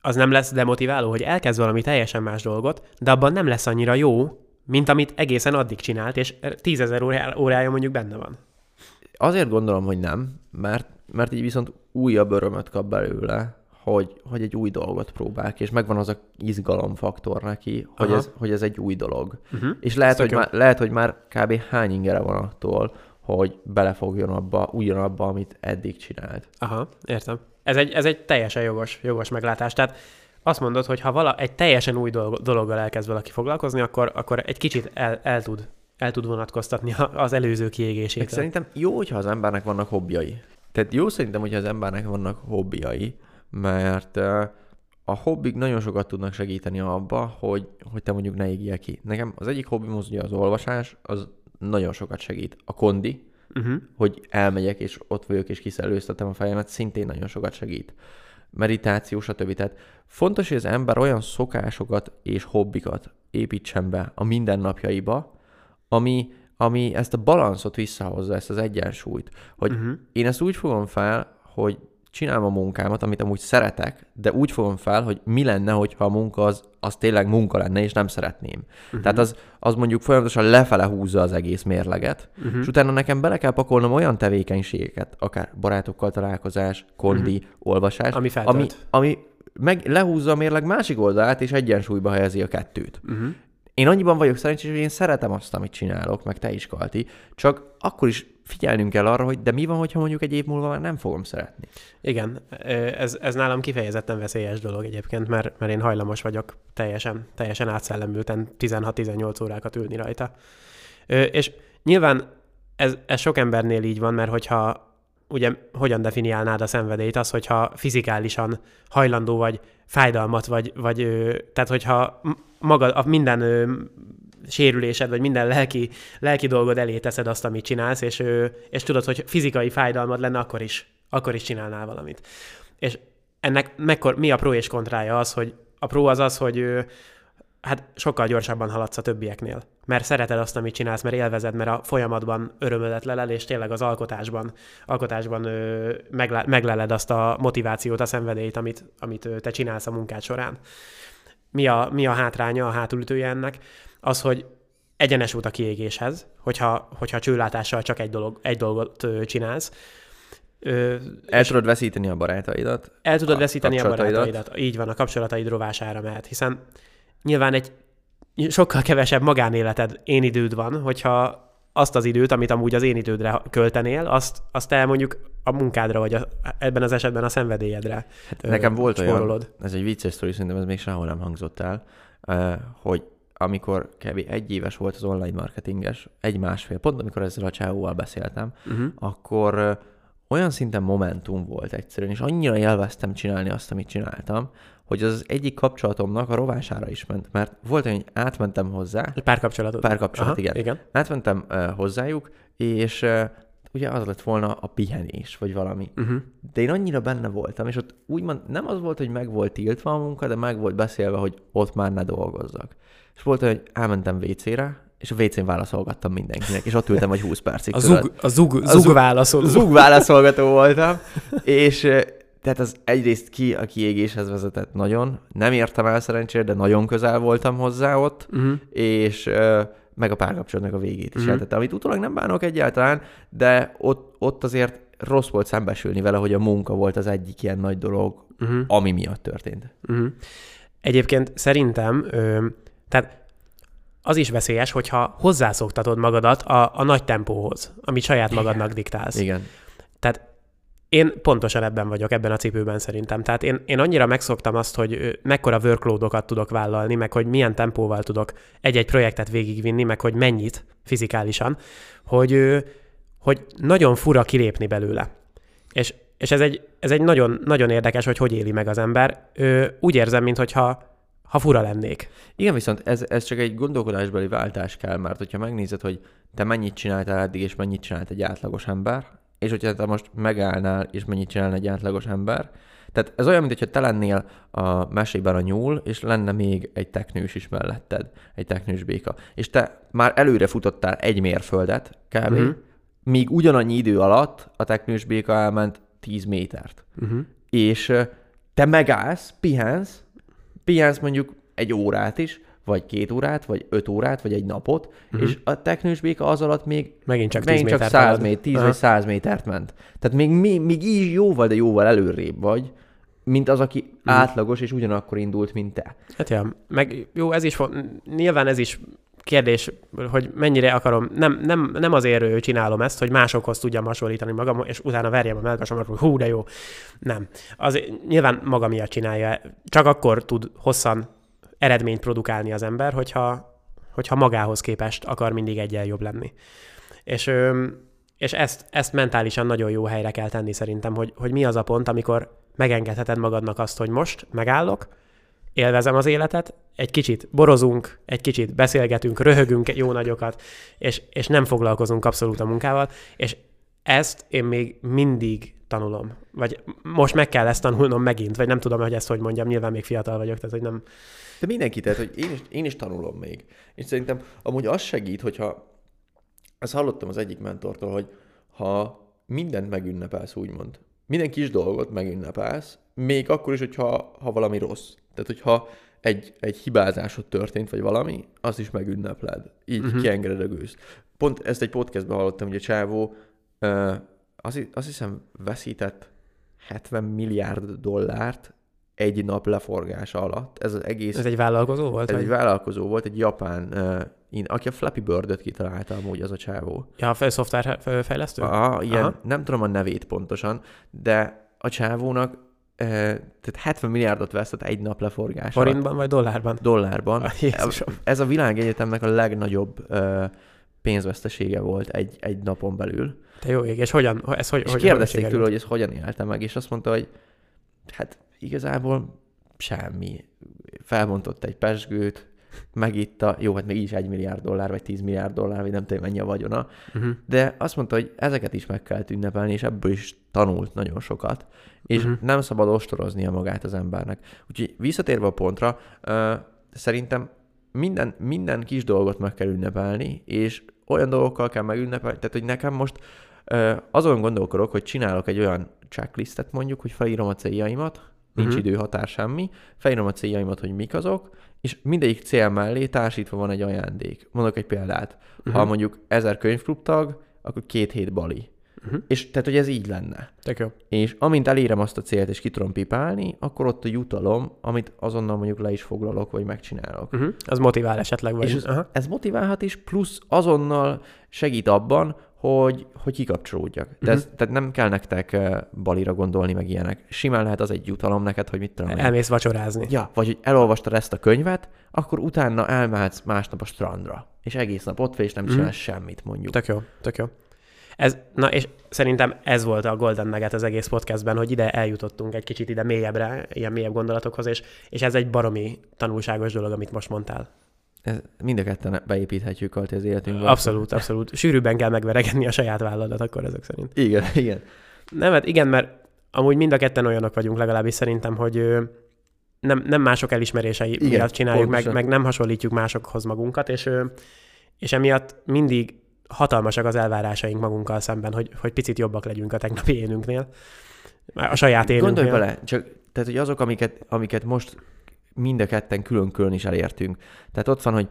az nem lesz demotiváló, hogy elkezd valami teljesen más dolgot, de abban nem lesz annyira jó, mint amit egészen addig csinált, és tízezer órá- órája mondjuk benne van. Azért gondolom, hogy nem, mert, mert így viszont újabb örömöt kap belőle, hogy, hogy egy új dolgot próbál ki, és megvan az a izgalomfaktor neki, hogy Aha. ez, hogy ez egy új dolog. Uh-huh. És lehet, hogy már, lehet, hogy már kb. hány ingere van attól, hogy belefogjon abba, ugyanabba, amit eddig csinált. Aha, értem. Ez egy, ez egy teljesen jogos, jogos meglátás. Tehát azt mondod, hogy ha vala, egy teljesen új dolog, dologgal elkezd valaki foglalkozni, akkor, akkor egy kicsit el, el, tud, el tud vonatkoztatni az előző kiégését. szerintem jó, hogyha az embernek vannak hobbjai. Tehát jó szerintem, hogyha az embernek vannak hobbjai, mert a hobbik nagyon sokat tudnak segíteni abba, hogy, hogy te mondjuk ne égjél ki. Nekem az egyik hobbim az ugye az olvasás, az nagyon sokat segít. A kondi, Uh-huh. hogy elmegyek, és ott vagyok, és kiszellőztetem a fejemet, szintén nagyon sokat segít. Meditáció, stb. Tehát fontos, hogy az ember olyan szokásokat és hobbikat építsen be a mindennapjaiba, ami, ami ezt a balanszot visszahozza, ezt az egyensúlyt. Hogy Uh-huh. én ezt úgy fogom fel, hogy csinálom a munkámat, amit amúgy szeretek, de úgy fogom fel, hogy mi lenne, hogyha a munka az, az tényleg munka lenne, és nem szeretném. Uh-huh. Tehát az, az mondjuk folyamatosan lefele húzza az egész mérleget, uh-huh. és utána nekem bele kell pakolnom olyan tevékenységeket, akár barátokkal találkozás, kondi, uh-huh. olvasás, Ami ami, feltölt. ami meg lehúzza a mérleg másik oldalát, és egyensúlyba helyezi a kettőt. Uh-huh. Én annyiban vagyok szerencsés, hogy én szeretem azt, amit csinálok, meg te is, Kalti, csak akkor is figyelnünk kell arra, hogy de mi van, hogyha mondjuk egy év múlva már nem fogom szeretni. Igen, ez, ez nálam kifejezetten veszélyes dolog egyébként, mert, mert én hajlamos vagyok teljesen, teljesen átszellemülten 16-18 órákat ülni rajta. És nyilván ez, ez sok embernél így van, mert hogyha ugye hogyan definiálnád a szenvedélyt, az, hogyha fizikálisan hajlandó vagy fájdalmat, vagy, vagy tehát hogyha magad, a minden sérülésed, vagy minden lelki, lelki dolgod elé teszed azt, amit csinálsz, és, ö, és tudod, hogy fizikai fájdalmad lenne, akkor is, akkor is csinálnál valamit. És ennek mekkor, mi a pro és kontrája az, hogy a pro az az, hogy ö, hát sokkal gyorsabban haladsz a többieknél. Mert szereted azt, amit csinálsz, mert élvezed, mert a folyamatban örömödet lelel, és tényleg az alkotásban, alkotásban ö, megle, megleled azt a motivációt, a szenvedélyt, amit, amit te csinálsz a munkád során. Mi a, mi a hátránya, a hátulütője ennek? Az, hogy egyenes út a kiégéshez, hogyha, hogyha csőlátással csak egy, dolog, egy dolgot csinálsz. Ö, El tudod veszíteni a barátaidat, el tudod a veszíteni a barátaidat. Így van, a kapcsolataid rovására mehet, hiszen nyilván egy sokkal kevesebb magánéleted, én időd van, hogyha azt az időt, amit amúgy az én idődre költenél, azt, azt te mondjuk a munkádra, vagy a, ebben az esetben a szenvedélyedre Hát nekem volt olyan, spórolod. ez egy vicces sztori, szerintem ez még sehol nem hangzott el, hogy amikor kb. egy éves volt az online marketinges, egy-másfél, pont amikor ezzel a csávóval beszéltem, Uh-huh. akkor olyan szinten momentum volt egyszerűen, és annyira élveztem csinálni azt, amit csináltam, hogy az egyik kapcsolatomnak a rovására is ment, mert volt olyan, hogy átmentem hozzá, Egy párkapcsolatod. Párkapcsolat, Aha, igen. igen. átmentem uh, hozzájuk, és uh, ugye az lett volna a pihenés, vagy valami. Uh-huh. De én annyira benne voltam, és ott úgymond nem az volt, hogy meg volt tiltva a munka, de meg volt beszélve, hogy ott már ne dolgozzak. És volt olyan, hogy elmentem WC-re, és a WC-n válaszolgattam mindenkinek, és ott ültem vagy 20 percig. A zug, a zug, A zug, zug- válaszoló. Zug válaszolgató voltam, és tehát az egyrészt ki a kiégéshez vezetett nagyon. Nem értem el szerencsére, de nagyon közel voltam hozzá ott, Uh-huh. és meg a párkapcsolatnak a végét is Mhm. eltette, amit utólag nem bánok egyáltalán, de ott, ott azért rossz volt szembesülni vele, hogy a munka volt az egyik ilyen nagy dolog, Uh-huh. ami miatt történt. Uh-huh. Egyébként szerintem, ö, tehát az is veszélyes, hogyha hozzászoktatod magadat a, a nagy tempóhoz, amit saját magadnak diktálsz. Igen. Tehát én pontosan ebben vagyok, ebben a cipőben szerintem. Tehát én, én annyira megszoktam azt, hogy mekkora workloadokat tudok vállalni, meg hogy milyen tempóval tudok egy-egy projektet végigvinni, meg hogy mennyit fizikálisan, hogy, hogy nagyon fura kilépni belőle. És, és ez egy, ez egy nagyon, nagyon érdekes, hogy hogy éli meg az ember. Úgy érzem, mintha ha fura lennék. Igen, viszont ez, ez csak egy gondolkodásbeli váltás kell, mert hogyha megnézed, hogy te mennyit csináltál eddig, és mennyit csinált egy átlagos ember, és hogyha te most megállnál, és mennyit csinálna egy átlagos ember, tehát ez olyan, mintha te lennél a mesében a nyúl, és lenne még egy teknős is melletted, egy teknős béka. És te már előre futottál egy mérföldet, kb. Uh-huh. míg ugyanannyi idő alatt a teknős béka elment 10 métert. Uh-huh. És te megállsz, pihensz, pihensz mondjuk egy órát is, vagy két órát, vagy öt órát, vagy egy napot, uh-huh. és a teknős béka az alatt még Megint csak 10 megint csak métert 100 halad. méter, 10 Aha. vagy 100 métert ment. Tehát még, még, még így jóval, de jóval előrébb vagy, mint az, aki uh-huh. átlagos, és ugyanakkor indult, mint te. Hát ja, meg jó, ez is, nyilván ez is kérdés, hogy mennyire akarom, nem, nem, nem azért ö, csinálom ezt, hogy másokhoz tudjam hasonlítani magam, és utána verjem a melkasomat, hogy hú, de jó. Nem. Az nyilván maga miatt csinálja. Csak akkor tud hosszan eredményt produkálni az ember, hogyha, hogyha magához képest akar mindig egyel jobb lenni. És, és ezt, ezt mentálisan nagyon jó helyre kell tenni szerintem, hogy, hogy mi az a pont, amikor megengedheted magadnak azt, hogy most megállok, élvezem az életet, egy kicsit borozunk, egy kicsit beszélgetünk, röhögünk jó nagyokat, és, és nem foglalkozunk abszolút a munkával, és ezt én még mindig tanulom. Vagy most meg kell ezt tanulnom megint, vagy nem tudom, hogy ezt hogy mondjam, nyilván még fiatal vagyok, tehát hogy nem... De mindenki, tehát, hogy én is, én is tanulom még. És szerintem amúgy az segít, hogyha, ezt hallottam az egyik mentortól, hogy ha mindent megünnepelsz, úgymond, minden kis dolgot megünnepelsz, még akkor is, hogyha ha valami rossz. Tehát, hogyha egy, egy hibázásod történt, vagy valami, azt is megünnepled. Így Mhm. uh-huh. kiengeded a gőzt. Pont ezt egy podcastban hallottam, hogy a csávó uh, azt, azt hiszem veszített 70 milliárd dollárt egy nap leforgása alatt. Ez az egész Ez egy vállalkozó volt? ez vagy? egy vállalkozó volt, egy japán, uh, aki a Flappy Bird-öt kitalálta amúgy az a csávó. Ja, a fe- szoftverfejlesztő? Aha, ilyen, Aha. nem tudom a nevét pontosan, de a csávónak tehát 70 milliárdot vesztett egy nap leforgása. alatt. Forintban vagy dollárban? Dollárban. Ah, Jézusom. Ez a világegyetemnek a legnagyobb pénzvesztesége volt egy, egy napon belül. Te jó ég, és hogyan? Ez hogy, És hogy, kérdezték tőle, hogy ez hogyan élte meg, és azt mondta, hogy hát igazából semmi. Felbontott egy pesgőt, megitta, jó, hát még így is egy milliárd dollár, vagy 10 milliárd dollár, vagy nem tudom mennyi a vagyona, Uh-huh. de azt mondta, hogy ezeket is meg kell ünnepelni, és ebből is tanult nagyon sokat, és uh-huh. nem szabad ostoroznia magát az embernek. Úgyhogy visszatérve a pontra, uh, szerintem minden, minden kis dolgot meg kell ünnepelni, és olyan dolgokkal kell megünnepelni, tehát hogy nekem most uh, azon gondolkodok, hogy csinálok egy olyan checklistet mondjuk, hogy felírom a céljaimat, nincs uh-huh. időhatár semmi, felírom a céljaimat, hogy mik azok, és mindegyik cél mellé társítva van egy ajándék. Mondok egy példát. Uh-huh. Ha Mhm. mondjuk ezer könyvklub tag, akkor két hét bali. Uh-huh. És tehát, hogy ez így lenne. Tök jó. És amint elérem azt a célt, és ki tudom pipálni, akkor ott a jutalom, amit azonnal mondjuk le is foglalok, vagy megcsinálok. Uh-huh. Az motivál esetleg, vagy? És ez, Aha. ez motiválhat is, plusz azonnal segít abban, hogy, hogy kikapcsolódjak. De ez, tehát nem kell nektek balira gondolni, meg ilyenek. Simán lehet az egy jutalom neked, hogy mit tudom én. Elmész vacsorázni. Ja, vagy hogy elolvastad ezt a könyvet, akkor utána elmehetsz másnap a strandra. És egész nap ott vagy, és nem Mhm. csinálsz semmit, mondjuk. Tök jó, tök jó. Ez, na és szerintem ez volt a Golden Nugget az egész podcastben, hogy ide eljutottunk egy kicsit ide mélyebbre, ilyen mélyebb gondolatokhoz, és, és ez egy baromi tanulságos dolog, amit most mondtál. Ez, mind a ketten beépíthetjük alt az életünkbe. Abszolút, abszolút. Sűrűbben kell megverekedni a saját vállalat akkor ezek szerint. Igen, igen. Nem, hát igen, mert amúgy mind a ketten olyanok vagyunk legalábbis szerintem, hogy nem, nem mások elismerései Igen, miatt csináljuk, meg, pontosan. meg nem hasonlítjuk másokhoz magunkat, és, és emiatt mindig hatalmasak az elvárásaink magunkkal szemben, hogy, hogy picit jobbak legyünk a tegnapi énünknél. A saját énünknél. Gondolj bele, csak tehát, hogy azok, amiket, amiket most mind a ketten külön-külön is elértünk. Tehát ott van, hogy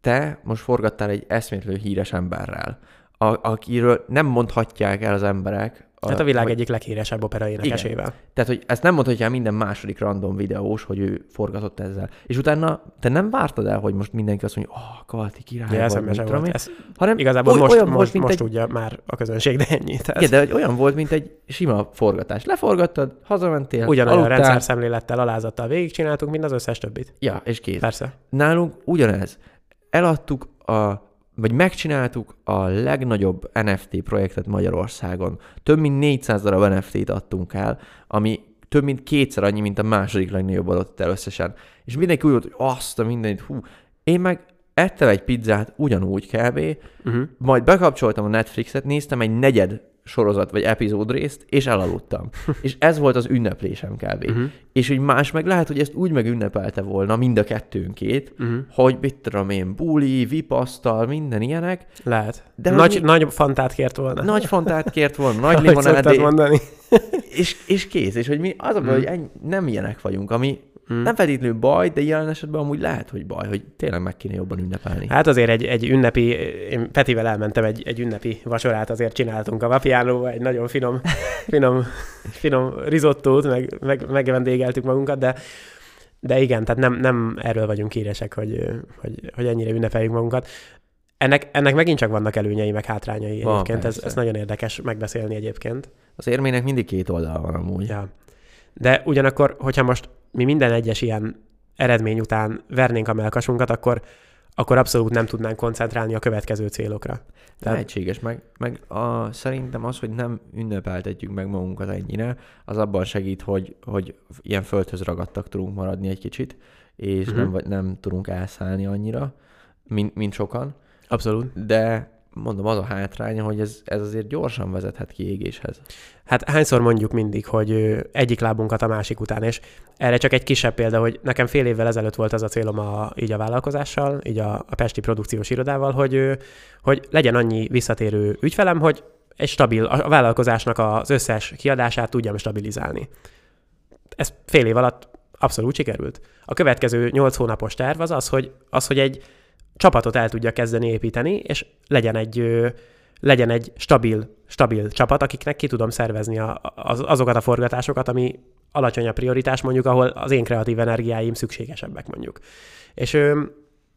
te most forgattál egy eszmétlenül híres emberrel, a, akiről nem mondhatják el az emberek. Hát a világ hogy, egyik leghíresebb opera énekesével. Tehát, hogy ezt nem mondhatja minden második random videós, hogy ő forgatott ezzel. És utána te nem vártad el, hogy most mindenki azt mondja, oh, Kalti király vagy, mit sem tudom volt. én. Ez hanem igazából oly- most, olyan most, volt, mint most egy, tudja már a közönség, de ennyi. Tehát igen, de hogy olyan volt, mint egy sima forgatás. Leforgattad, hazamentél, ugyanolyan aludtál, rendszer szemlélettel, alázattal végigcsináltunk, mint az összes többit. Ja, és kész. Persze. Nálunk ugyanez. Eladtuk a vagy megcsináltuk a legnagyobb NFT projektet Magyarországon. Több mint 400 darab NFT-t adtunk el, ami több mint kétszer annyi, mint a második legnagyobb adott el összesen. És mindenki úgy volt, hogy azt a mindenit, hú. Én meg ettem egy pizzát ugyanúgy kb. Uh-huh. Majd bekapcsoltam a Netflixet, néztem egy negyed sorozat vagy epizód részt, és elaludtam. és ez volt az ünneplésem kb. Uh-huh. És hogy más meg lehet, hogy ezt úgy megünnepelte volna mind a kettőnkét, Uh-huh. hogy mit tudom én, buli, vipasztal, minden ilyenek. Lehet. De nagy, hogy- nagy fantát kért volna. Nagy fantát kért volna, nagy Ahogy szoktad limonádé, mondani. és, és kész. És hogy mi az a baj, Mm. hogy ennyi, nem ilyenek vagyunk, ami Mm. nem feltétlenül baj, de jelen esetben amúgy lehet, hogy baj, hogy tényleg meg kéne jobban ünnepelni. Hát azért egy, egy ünnepi, én Petivel elmentem egy, egy ünnepi vacsorát, azért csináltunk a Vapiánóba, egy nagyon finom, finom, finom risottót, meg, meg, megvendégeltük magunkat, de, de igen, tehát nem, nem erről vagyunk híresek, hogy, hogy, hogy ennyire ünnepeljük magunkat. Ennek, ennek megint csak vannak előnyei, meg hátrányai Van, egyébként, ez, persze. ez nagyon érdekes megbeszélni egyébként. Az érmének mindig két oldala van amúgy. Ja. De ugyanakkor, hogyha most mi minden egyes ilyen eredmény után vernénk a melkasunkat, akkor, akkor abszolút nem tudnánk koncentrálni a következő célokra. Tehát, Lehetséges, meg, meg a, szerintem az, hogy nem ünnepeltetjük meg magunkat ennyire, az abban segít, hogy, hogy ilyen földhöz ragadtak tudunk maradni egy kicsit, és uh-huh. nem, vagy- nem tudunk elszállni annyira, mint, mint sokan. abszolút. De mondom, az a hátránya, hogy ez, ez azért gyorsan vezethet ki égéshez. Hát hányszor mondjuk mindig, hogy egyik lábunkat a másik után, és erre csak egy kisebb példa, hogy nekem fél évvel ezelőtt volt az a célom a, így a vállalkozással, így a, a Pesti produkciós irodával, hogy, hogy legyen annyi visszatérő ügyfelem, hogy egy stabil, a vállalkozásnak az összes kiadását tudjam stabilizálni. Ez fél év alatt abszolút sikerült. A következő 8 hónapos terv az az, hogy, az, hogy egy csapatot el tudja kezdeni építeni, és legyen egy, legyen egy stabil, stabil csapat, akiknek ki tudom szervezni a, az, azokat a forgatásokat, ami alacsony a prioritás, mondjuk, ahol az én kreatív energiáim szükségesebbek, mondjuk. És,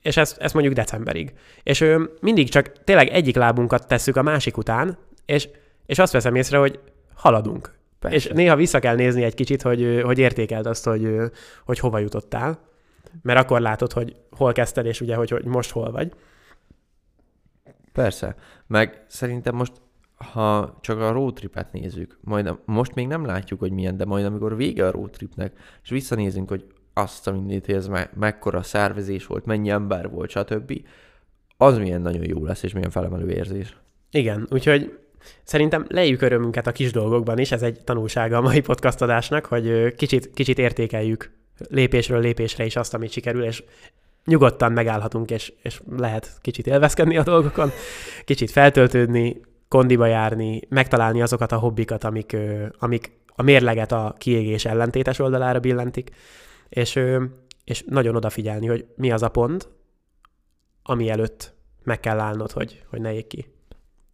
és ezt, ezt mondjuk decemberig. És mindig csak tényleg egyik lábunkat tesszük a másik után, és, és azt veszem észre, hogy haladunk. Persze. És néha vissza kell nézni egy kicsit, hogy, hogy értékeld azt, hogy, hogy hova jutottál, mert akkor látod, hogy hol kezdted, és ugye, hogy, hogy most hol vagy. Persze. Meg szerintem most, ha csak a road tripet nézzük, majd most még nem látjuk, hogy milyen, de majd amikor vége a road tripnek, és visszanézünk, hogy azt a mindent, ez me- mekkora szervezés volt, mennyi ember volt, stb., az milyen nagyon jó lesz, és milyen felemelő érzés. Igen, úgyhogy Szerintem lejjük örömünket a kis dolgokban is, ez egy tanulsága a mai podcast adásnak, hogy kicsit, kicsit értékeljük lépésről lépésre is azt, amit sikerül, és nyugodtan megállhatunk, és, és lehet kicsit élvezkedni a dolgokon, kicsit feltöltődni, kondiba járni, megtalálni azokat a hobbikat, amik, amik a mérleget a kiégés ellentétes oldalára billentik, és, és nagyon odafigyelni, hogy mi az a pont, ami előtt meg kell állnod, hogy, hogy ne ég ki.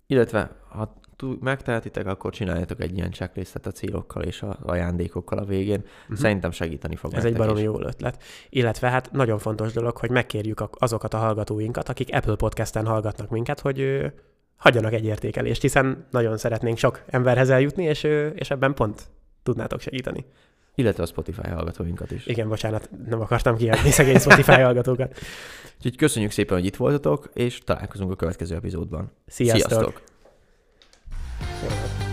Illetve, ha megtehetitek, akkor csináljátok egy ilyen checklistet a célokkal és az ajándékokkal a végén. Uh-huh. Szerintem segíteni fog. Ez egy baromi jó ötlet. Illetve hát nagyon fontos dolog, hogy megkérjük azokat a hallgatóinkat, akik Apple Podcast-en hallgatnak minket, hogy hagyjanak egy értékelést, hiszen nagyon szeretnénk sok emberhez eljutni, és, és ebben pont tudnátok segíteni. Illetve a Spotify hallgatóinkat is. Igen, bocsánat, nem akartam kiadni szegény Spotify hallgatókat. Úgyhogy köszönjük szépen, hogy itt voltatok, és találkozunk a következő epizódban. Sziasztok! Sziasztok! See you later.